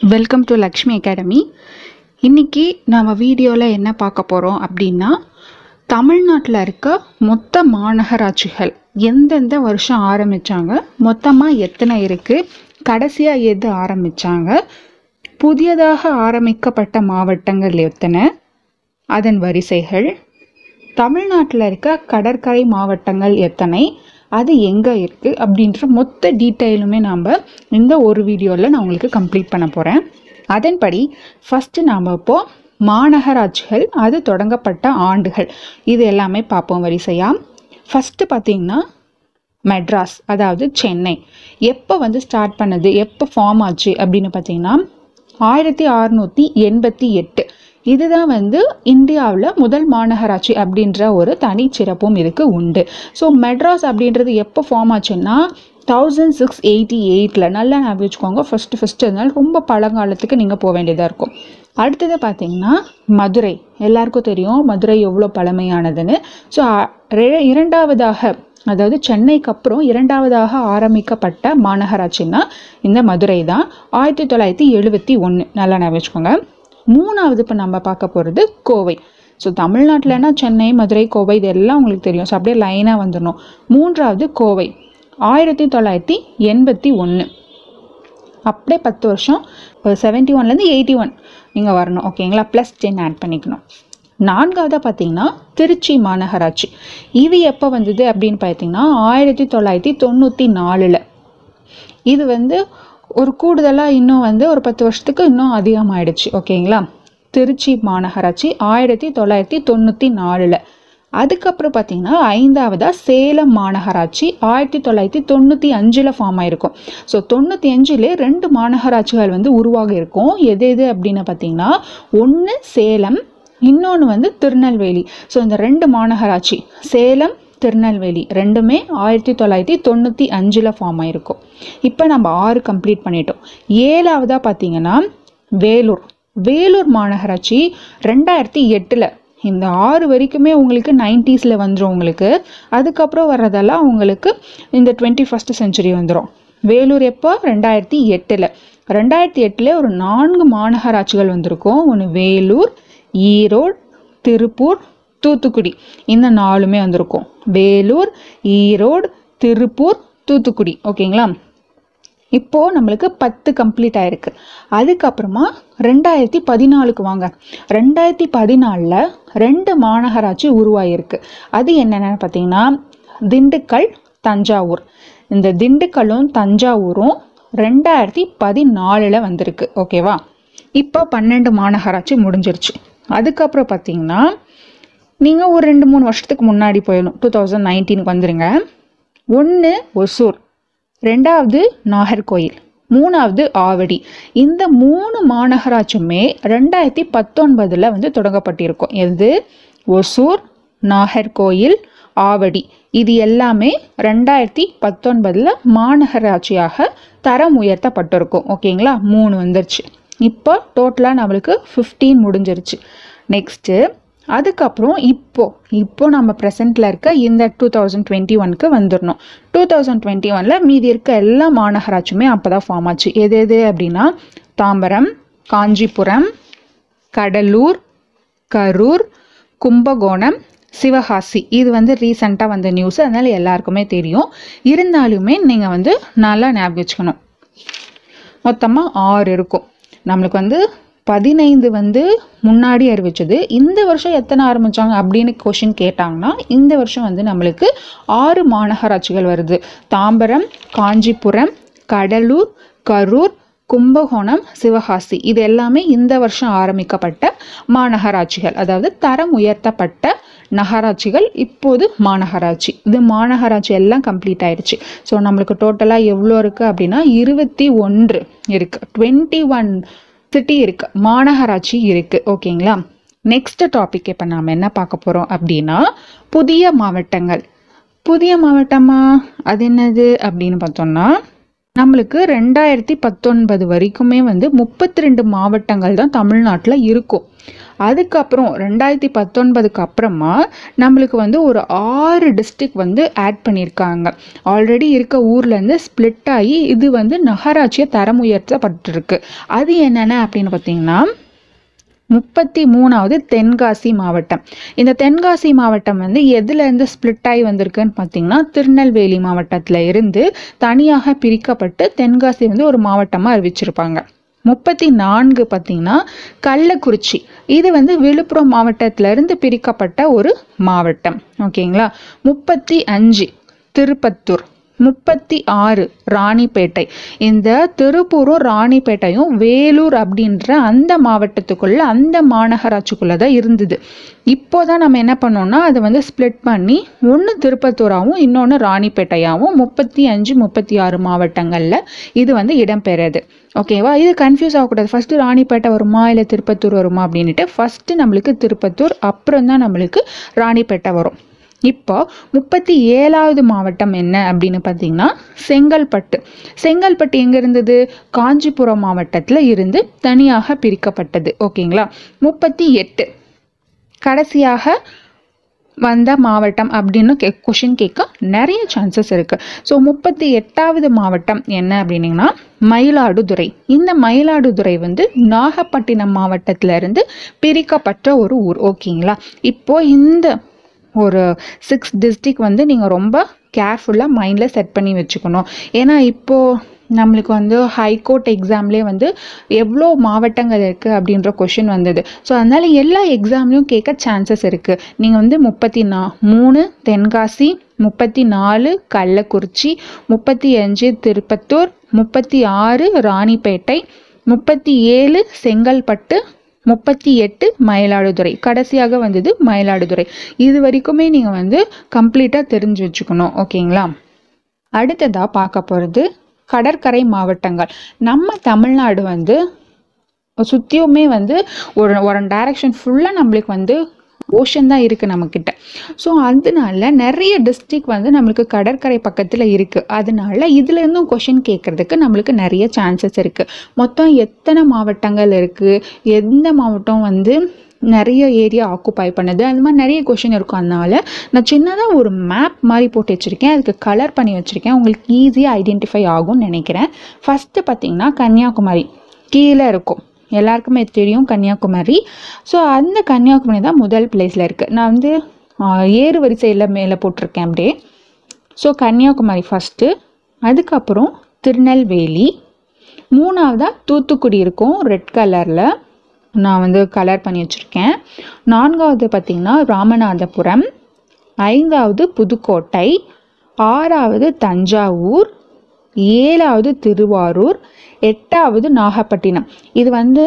Welcome to Lakshmi academy இன்னைக்கு நாம் வீடியோவில் என்ன பார்க்க போகிறோம் அப்படின்னா தமிழ்நாட்டில் இருக்க மொத்த மாநகராட்சிகள் எந்தெந்த வருஷம் ஆரம்பித்தாங்க மொத்தமாக எத்தனை இருக்குது கடைசியாக எது ஆரம்பித்தாங்க புதியதாக ஆரம்பிக்கப்பட்ட மாவட்டங்கள் எத்தனை அதன் வரிசைகள் தமிழ்நாட்டில் இருக்க கடற்கரை மாவட்டங்கள் எத்தனை அது எங்கே இருக்குது அப்படின்ற மொத்த டீட்டெயிலுமே நாம் இந்த ஒரு வீடியோவில் நான் உங்களுக்கு கம்ப்ளீட் பண்ண போகிறேன் அதன்படி ஃபஸ்ட்டு நாம் இப்போது மாநகராட்சிகள் அது தொடங்கப்பட்ட ஆண்டுகள். இது எல்லாமே பார்ப்போம் வரிசையாக ஃபஸ்ட்டு பார்த்தீங்கன்னா மெட்ராஸ் அதாவது சென்னை. எப்போ வந்து ஸ்டார்ட் பண்ணது எப்போ ஃபார்ம் ஆச்சு அப்படின்னு பார்த்தீங்கன்னா ஆயிரத்தி அறுநூற்றி எண்பத்தி எட்டு. இதுதான் வந்து இந்தியாவில் முதல் மாநகராட்சி அப்படின்ற ஒரு தனி சிறப்பும் இதுக்கு உண்டு. ஸோ மெட்ராஸ் அப்படின்றது எப்போ ஃபார்ம் ஆச்சுன்னா தௌசண்ட் சிக்ஸ் எயிட்டி எயிட்டில் நல்லா ஞாபகம் வச்சுக்கோங்க. ஃபஸ்ட்டு ஃபஸ்ட்டு அதனால ரொம்ப பழங்காலத்துக்கு நீங்கள் போக வேண்டியதாக இருக்கும். அடுத்தது பார்த்தீங்கன்னா மதுரை. எல்லாருக்கும் தெரியும் மதுரை எவ்வளோ பழமையானதுன்னு. ஸோ இரண்டாவதாக அதாவது சென்னைக்கு அப்புறம் இரண்டாவதாக ஆரம்பிக்கப்பட்ட மாநகராட்சின்னா இந்த மதுரை தான். ஆயிரத்தி தொள்ளாயிரத்தி எழுபத்தி ஒன்று நல்லா ஞாபகம் வச்சுக்கோங்க. மூணாவது இப்போ நம்ம பார்க்க போகிறது கோவை. ஸோ தமிழ்நாட்டில்னா சென்னை மதுரை கோவை இதெல்லாம் உங்களுக்கு தெரியும். ஸோ அப்படியே லைனாக வந்துடணும். மூன்றாவது கோவை. ஆயிரத்தி தொள்ளாயிரத்தி எண்பத்தி ஒன்று அப்படியே பத்து வருஷம். செவன்ட்டி ஒன்லேருந்து எயிட்டி ஒன் நீங்கள் வரணும். ஓகேங்களா ப்ளஸ் டென் ஆட் பண்ணிக்கணும். நான்காவதாக பார்த்தீங்கன்னா திருச்சி மாநகராட்சி. இது எப்போ வந்தது அப்படின்னு பார்த்தீங்கன்னா ஆயிரத்தி தொள்ளாயிரத்தி தொண்ணூற்றி நாலில். இது வந்து ஒரு கூடுதலாக இன்னும் வந்து ஒரு பத்து வருஷத்துக்கு இன்னும் அதிகமாகிடுச்சு ஓகேங்களா? திருச்சி மாநகராட்சி ஆயிரத்தி தொள்ளாயிரத்தி தொண்ணூற்றி நாலில். அதுக்கப்புறம் பார்த்தீங்கன்னா ஐந்தாவதாக சேலம் மாநகராட்சி ஆயிரத்தி தொள்ளாயிரத்தி தொண்ணூற்றி அஞ்சில் ஃபார்ம் ஆயிருக்கும். ஸோ தொண்ணூற்றி அஞ்சிலே ரெண்டு மாநகராட்சிகள் வந்து உருவாக இருக்கும். எது எது அப்படின்னு பார்த்தீங்கன்னா ஒன்று சேலம் இன்னொன்று வந்து திருநெல்வேலி. ஸோ இந்த ரெண்டு மாநகராட்சி சேலம் திருநெல்வேலி ரெண்டுமே ஆயிரத்தி தொள்ளாயிரத்தி தொண்ணூற்றி அஞ்சில் ஃபார்ம் ஆயிருக்கும் இப்போ நம்ம ஆறு கம்ப்ளீட் பண்ணிட்டோம். ஏழாவதாக பார்த்தீங்கன்னா வேலூர். வேலூர் மாநகராட்சி ரெண்டாயிரத்தி எட்டில். இந்த ஆறு வரைக்குமே உங்களுக்கு நைன்டிஸில் வந்துடும் உங்களுக்கு. அதுக்கப்புறம் வர்றதெல்லாம் உங்களுக்கு இந்த டுவெண்ட்டி ஃபஸ்ட் செஞ்சுரி வந்துடும் வேலூர் எப்போ? ரெண்டாயிரத்தி எட்டில். ரெண்டாயிரத்தி எட்டில் ஒரு நான்கு மாநகராட்சிகள் வந்திருக்கும். ஒன்று வேலூர் ஈரோடு திருப்பூர் தூத்துக்குடி. இந்த நாலுமே வந்திருக்கும். வேலூர் ஈரோடு திருப்பூர் தூத்துக்குடி. ஓகேங்களா? இப்போது நம்மளுக்கு பத்து கம்ப்ளீட் ஆயிருக்கு. அதுக்கப்புறமா ரெண்டாயிரத்தி பதினாலுக்கு வாங்க. ரெண்டாயிரத்தி பதினாலில் ரெண்டு மாநகராட்சி உருவாயிருக்கு. அது என்னென்னு பார்த்தீங்கன்னா திண்டுக்கல் தஞ்சாவூர். இந்த திண்டுக்கல்லும் தஞ்சாவூரும் ரெண்டாயிரத்தி பதினாலில் வந்திருக்கு. ஓகேவா? இப்போ பன்னெண்டு மாநகராட்சி முடிஞ்சிருச்சு. அதுக்கப்புறம் பார்த்தீங்கன்னா நீங்கள் ஒரு ரெண்டு மூணு வருஷத்துக்கு முன்னாடி போயிடணும். டூ தௌசண்ட் நைன்டீனுக்கு வந்துடுங்க ஒன்று ஒசூர். ரெண்டாவது நாகர்கோயில். மூணாவது ஆவடி. இந்த மூணு மாநகராட்சியுமே ரெண்டாயிரத்தி பத்தொன்பதில் வந்து தொடங்கப்பட்டிருக்கும். எது? ஒசூர் நாகர்கோயில் ஆவடி. இது எல்லாமே ரெண்டாயிரத்தி பத்தொன்பதில் மாநகராட்சியாக தரம் உயர்த்தப்பட்டிருக்கும். ஓகேங்களா? மூணு வந்துருச்சு. இப்போ டோட்டலாக நம்மளுக்கு ஃபிஃப்டீன் முடிஞ்சிருச்சு. நெக்ஸ்ட்டு அதுக்கப்புறம் இப்போ இப்போ நம்ம ப்ரெசண்ட்டில் இருக்க இந்த டூ தௌசண்ட் டுவெண்ட்டி ஒனுக்கு வந்துடணும் டூ தௌசண்ட் டுவெண்ட்டி ஒனில் மீதி இருக்க எல்லா மாநகராட்சியுமே அப்போ தான் ஃபார்ம் ஆச்சு. எது எது அப்படின்னா தாம்பரம் காஞ்சிபுரம் கடலூர் கரூர் கும்பகோணம் சிவகாசி. இது வந்து ரீசண்டாக வந்த நியூஸ் அதனால் எல்லாருக்குமே தெரியும். இருந்தாலுமே நீங்கள் வந்து நல்லா ஞாபகம் வச்சுக்கணும். மொத்தமாக ஆறு இருக்கும். நம்மளுக்கு வந்து பதினைந்து வந்து முன்னாடி அறிவிச்சது. இந்த வருஷம் எத்தனை ஆரம்பித்தாங்க அப்படின்னு கொஷின் கேட்டாங்கன்னா இந்த வருஷம் வந்து நம்மளுக்கு ஆறு மாநகராட்சிகள் வருது. தாம்பரம் காஞ்சிபுரம் கடலூர் கரூர் கும்பகோணம் சிவகாசி. இது எல்லாமே இந்த வருஷம் ஆரம்பிக்கப்பட்ட மாநகராட்சிகள். அதாவது தரம் உயர்த்தப்பட்ட நகராட்சிகள் இப்போது மாநகராட்சி. இது மாநகராட்சி எல்லாம் கம்ப்ளீட் ஆயிடுச்சு. ஸோ நம்மளுக்கு டோட்டலாக எவ்வளோ இருக்குது அப்படின்னா இருபத்தி ஒன்று இருக்குது டுவெண்ட்டி ஒன் சிட்டி இருக்குது மாநகராட்சி இருக்குது ஓகேங்களா நெக்ஸ்ட் டாபிக் இப்போ நாம் என்ன பார்க்க போகிறோம் அப்படின்னா புதிய மாவட்டங்கள். புதிய மாவட்டமா? அது என்னது? அப்படின்னு பார்த்தோம்னா நம்மளுக்கு ரெண்டாயிரத்தி பத்தொன்பது வரைக்குமே வந்து முப்பத்தி ரெண்டு மாவட்டங்கள் தான் தமிழ்நாட்டில் இருக்கும். அதுக்கப்புறம் ரெண்டாயிரத்தி பத்தொன்பதுக்கு அப்புறமா நம்மளுக்கு வந்து ஒரு ஆறு டிஸ்ட்ரிக் வந்து ஆட் பண்ணியிருக்காங்க. ஆல்ரெடி இருக்க ஊர்லேருந்து ஸ்ப்ளிட் ஆகி இது வந்து நகராட்சியை தரம் உயர்த்தப்பட்டிருக்கு. அது என்னென்ன அப்படின்னு பார்த்தீங்கன்னா முப்பத்தி மூணாவது தென்காசி மாவட்டம். இந்த தென்காசி மாவட்டம் வந்து எதுலேருந்து ஸ்ப்ளிட் ஆகி வந்திருக்குன்னு பார்த்தீங்கன்னா திருநெல்வேலி மாவட்டத்தில் இருந்து தனியாக பிரிக்கப்பட்டு தென்காசி வந்து ஒரு மாவட்டமாக அறிவிச்சிருப்பாங்க. முப்பத்தி நான்கு பார்த்தீங்கன்னா கள்ளக்குறிச்சி. இது வந்து விழுப்புரம் மாவட்டத்திலிருந்து பிரிக்கப்பட்ட ஒரு மாவட்டம். ஓகேங்களா? முப்பத்தி அஞ்சு திருப்பத்தூர். முப்பத்தி ஆறு ராணிப்பேட்டை. இந்த திருப்பூரும் ராணிப்பேட்டையும் வேலூர் அப்படின்ற அந்த மாவட்டத்துக்குள்ள அந்த மாநகராட்சிக்குள்ளே தான் இருந்தது. இப்போ தான் நம்ம என்ன பண்ணோம்னா அதை வந்து ஸ்ப்ளிட் பண்ணி ஒன்று திருப்பத்தூராகவும் இன்னொன்று ராணிப்பேட்டையாகவும் முப்பத்தி அஞ்சு முப்பத்தி ஆறு மாவட்டங்களில் இது வந்து இடம்பெறுது ஓகேவா இது கன்ஃபியூஸ் ஆகக்கூடாது. ஃபஸ்ட்டு ராணிப்பேட்டை வருமா இல்லை திருப்பத்தூர் வருமா அப்படின்ட்டு ஃபஸ்ட்டு நம்மளுக்கு திருப்பத்தூர் அப்புறம் தான் நம்மளுக்கு ராணிப்பேட்டை வரும். இப்போ முப்பத்தி ஏழாவது மாவட்டம் என்ன அப்படின்னு பார்த்தீங்கன்னா செங்கல்பட்டு. செங்கல்பட்டு எங்கே இருந்தது? காஞ்சிபுரம் மாவட்டத்தில் இருந்து தனியாக பிரிக்கப்பட்டது. ஓகேங்களா? முப்பத்தி எட்டு கடைசியாக வந்த மாவட்டம் அப்படின்னு கே கொஷின் கேட்க நிறைய சான்சஸ் இருக்குது ஸோ முப்பத்தி எட்டாவது மாவட்டம் என்ன அப்படின்னிங்கன்னா மயிலாடுதுறை. இந்த மயிலாடுதுறை வந்து நாகப்பட்டினம் மாவட்டத்திலிருந்து பிரிக்கப்பட்ட ஒரு ஊர். ஓகேங்களா? இப்போது இந்த ஒரு சிக்ஸ் டிஸ்ட்ரிக் வந்து நீங்கள் ரொம்ப கேர்ஃபுல்லாக மைண்டில் செட் பண்ணி வச்சுக்கணும். ஏன்னா இப்போது நம்மளுக்கு வந்து ஹைகோர்ட் எக்ஸாம்லேயே வந்து எவ்வளோ மாவட்டங்கள் இருக்குது அப்படின்ற கொஷின் வந்தது. ஸோ அதனால் எல்லா எக்ஸாம்லேயும் கேட்க சான்சஸ் இருக்குது நீங்கள் வந்து முப்பத்தி நா மூணு தென்காசி முப்பத்தி நாலு கள்ளக்குறிச்சி முப்பத்தி அஞ்சு திருப்பத்தூர் முப்பத்தி ஆறு ராணிப்பேட்டை முப்பத்தி ஏழு செங்கல்பட்டு முப்பத்தி எட்டு மயிலாடுதுறை. கடைசியாக வந்தது மயிலாடுதுறை. இது வரைக்குமே நீங்கள் வந்து கம்ப்ளீட்டாக தெரிஞ்சு வச்சுக்கணும். ஓகேங்களா? அடுத்ததாக பார்க்க போகிறது கடற்கரை மாவட்டங்கள். நம்ம தமிழ்நாடு வந்து சுற்றியுமே வந்து ஒரு ஒரு டைரக்ஷன் ஃபுல்லாக நம்மளுக்கு வந்து ஓஷன் தான் இருக்குது நம்மக்கிட்ட. ஸோ அதனால நிறைய டிஸ்ட்ரிக் வந்து நம்மளுக்கு கடற்கரை பக்கத்தில் இருக்குது அதனால இதுலேருந்தும் கொஷின் கேட்குறதுக்கு நம்மளுக்கு நிறைய சான்சஸ் இருக்குது மொத்தம் எத்தனை மாவட்டங்கள் இருக்குது எந்த மாவட்டம் வந்து நிறைய ஏரியா ஆக்குப்பை பண்ணுது? அந்த மாதிரி நிறைய கொஷின் இருக்கும். அதனால நான் சின்னதாக ஒரு மேப் மாதிரி போட்டு வச்சுருக்கேன். அதுக்கு கலர் பண்ணி வச்சுருக்கேன். உங்களுக்கு ஈஸியாக ஐடென்டிஃபை ஆகும்னு நினைக்கிறேன். ஃபஸ்ட்டு பார்த்தீங்கன்னா கன்னியாகுமரி. கீழே இருக்கும். எல்லாருக்குமே தெரியும் கன்னியாகுமரி. ஸோ அந்த கன்னியாகுமரி தான் முதல் பிளேஸில் இருக்குது நான் வந்து ஏறு வரிசையில் மேலே போட்டிருக்கேன் அப்படியே. ஸோ கன்னியாகுமரி ஃபஸ்ட்டு அதுக்கப்புறம் திருநெல்வேலி. மூணாவதாக தூத்துக்குடி இருக்கும் ரெட் கலரில் நான் வந்து கலர் பண்ணி வச்சுருக்கேன். நான்காவது பார்த்திங்கன்னா ராமநாதபுரம். ஐந்தாவது புதுக்கோட்டை. ஆறாவது தஞ்சாவூர். ஏழாவது திருவாரூர். எட்டாவது நாகப்பட்டினம். இது வந்து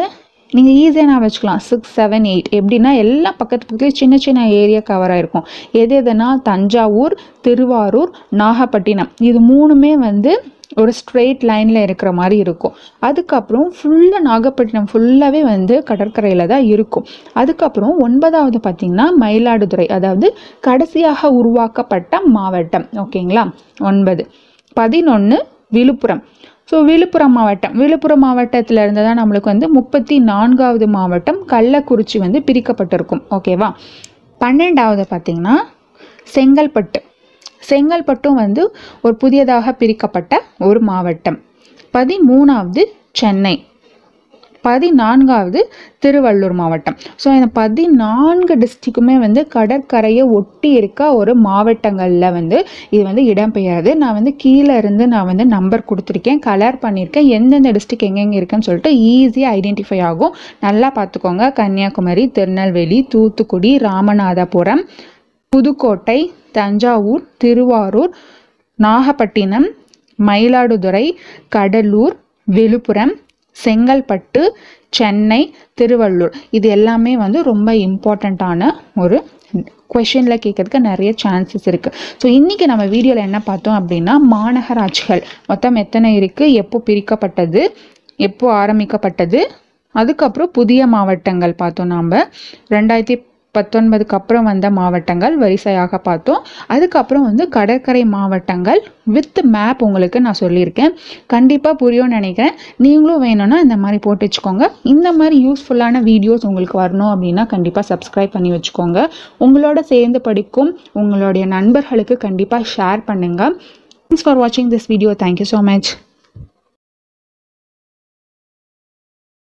நீங்கள் ஈஸியாக நான் வச்சுக்கலாம். சிக்ஸ் செவன் எயிட் எப்படின்னா எல்லா பக்கத்து பக்கத்துலேயும் சின்ன சின்ன ஏரியா கவர் ஆகிருக்கும் எது எதுனா தஞ்சாவூர் திருவாரூர் நாகப்பட்டினம். இது மூணுமே வந்து ஒரு ஸ்ட்ரெயிட் லைனில் இருக்கிற மாதிரி இருக்கும். அதுக்கப்புறம் ஃபுல்லாக நாகப்பட்டினம் ஃபுல்லாகவே வந்து கடற்கரையில் தான் இருக்கும். அதுக்கப்புறம் ஒன்பதாவது பார்த்திங்கன்னா மயிலாடுதுறை. அதாவது கடைசியாக உருவாக்கப்பட்ட மாவட்டம். ஓகேங்களா? ஒன்பது. பதினொன்று விழுப்புரம். ஸோ விழுப்புரம் மாவட்டம். விழுப்புரம் மாவட்டத்தில் இருந்து தான் நம்மளுக்கு வந்து முப்பத்தி நான்காவது மாவட்டம் கள்ளக்குறிச்சி வந்து பிரிக்கப்பட்டிருக்கும். ஓகேவா பன்னெண்டாவது பார்த்திங்கன்னா செங்கல்பட்டு. செங்கல்பட்டும் வந்து ஒரு புதியதாக பிரிக்கப்பட்ட ஒரு மாவட்டம். பதிமூணாவது சென்னை. பதினான்காவது திருவள்ளூர் மாவட்டம். ஸோ இந்த பதினான்கு டிஸ்ட்ரிக்குமே வந்து கடற்கரையை ஒட்டி இருக்க ஒரு மாவட்டங்களில் வந்து இது வந்து இடம்பெயர்து நான் வந்து கீழே இருந்து நான் வந்து நம்பர் கொடுத்துருக்கேன். கலர் பண்ணியிருக்கேன். எந்தெந்த டிஸ்ட்ரிக் எங்கெங்கே இருக்குன்னு சொல்லிட்டு ஈஸியாக ஐடென்டிஃபை ஆகும். நல்லா பார்த்துக்கோங்க. கன்னியாகுமரி திருநெல்வேலி தூத்துக்குடி ராமநாதபுரம் புதுக்கோட்டை தஞ்சாவூர் திருவாரூர் நாகப்பட்டினம் மயிலாடுதுறை கடலூர் விழுப்புரம் செங்கல்பட்டு சென்னை திருவள்ளூர். இது எல்லாமே வந்து ரொம்ப இம்பார்ட்டண்ட்டான ஒரு கொஷினில் கேட்கறதுக்கு நிறைய சான்சஸ் இருக்குது ஸோ இன்றைக்கி நம்ம வீடியோவில் என்ன பார்த்தோம் அப்படின்னா மாநகராட்சிகள். மொத்தம் எத்தனை இருக்குது எப்போ பிரிக்கப்பட்டது? எப்போ ஆரம்பிக்கப்பட்டது? அதுக்கப்புறம் புதிய மாவட்டங்கள் பார்த்தோம் நாம். ரெண்டாயிரத்தி பத்தொன்பதுக்கு அப்புறம் வந்த மாவட்டங்கள் வரிசையாக பார்த்தோம். அதுக்கப்புறம் வந்து கடற்கரை மாவட்டங்கள் வித் மேப் உங்களுக்கு நான் சொல்லியிருக்கேன். கண்டிப்பாக புரியும்னு நினைக்கிறேன். நீங்களும் வேணும்னா இந்த மாதிரி போட்டு வச்சுக்கோங்க. இந்த மாதிரி யூஸ்ஃபுல்லான வீடியோஸ் உங்களுக்கு வரணும் அப்படின்னா கண்டிப்பாக சப்ஸ்கிரைப் பண்ணி வச்சுக்கோங்க. உங்களோட சேர்ந்து படிக்கும் உங்களுடைய நண்பர்களுக்கு கண்டிப்பாக ஷேர் பண்ணுங்கள் தேங்க்ஸ் ஃபார் வாட்சிங் this video thank you so much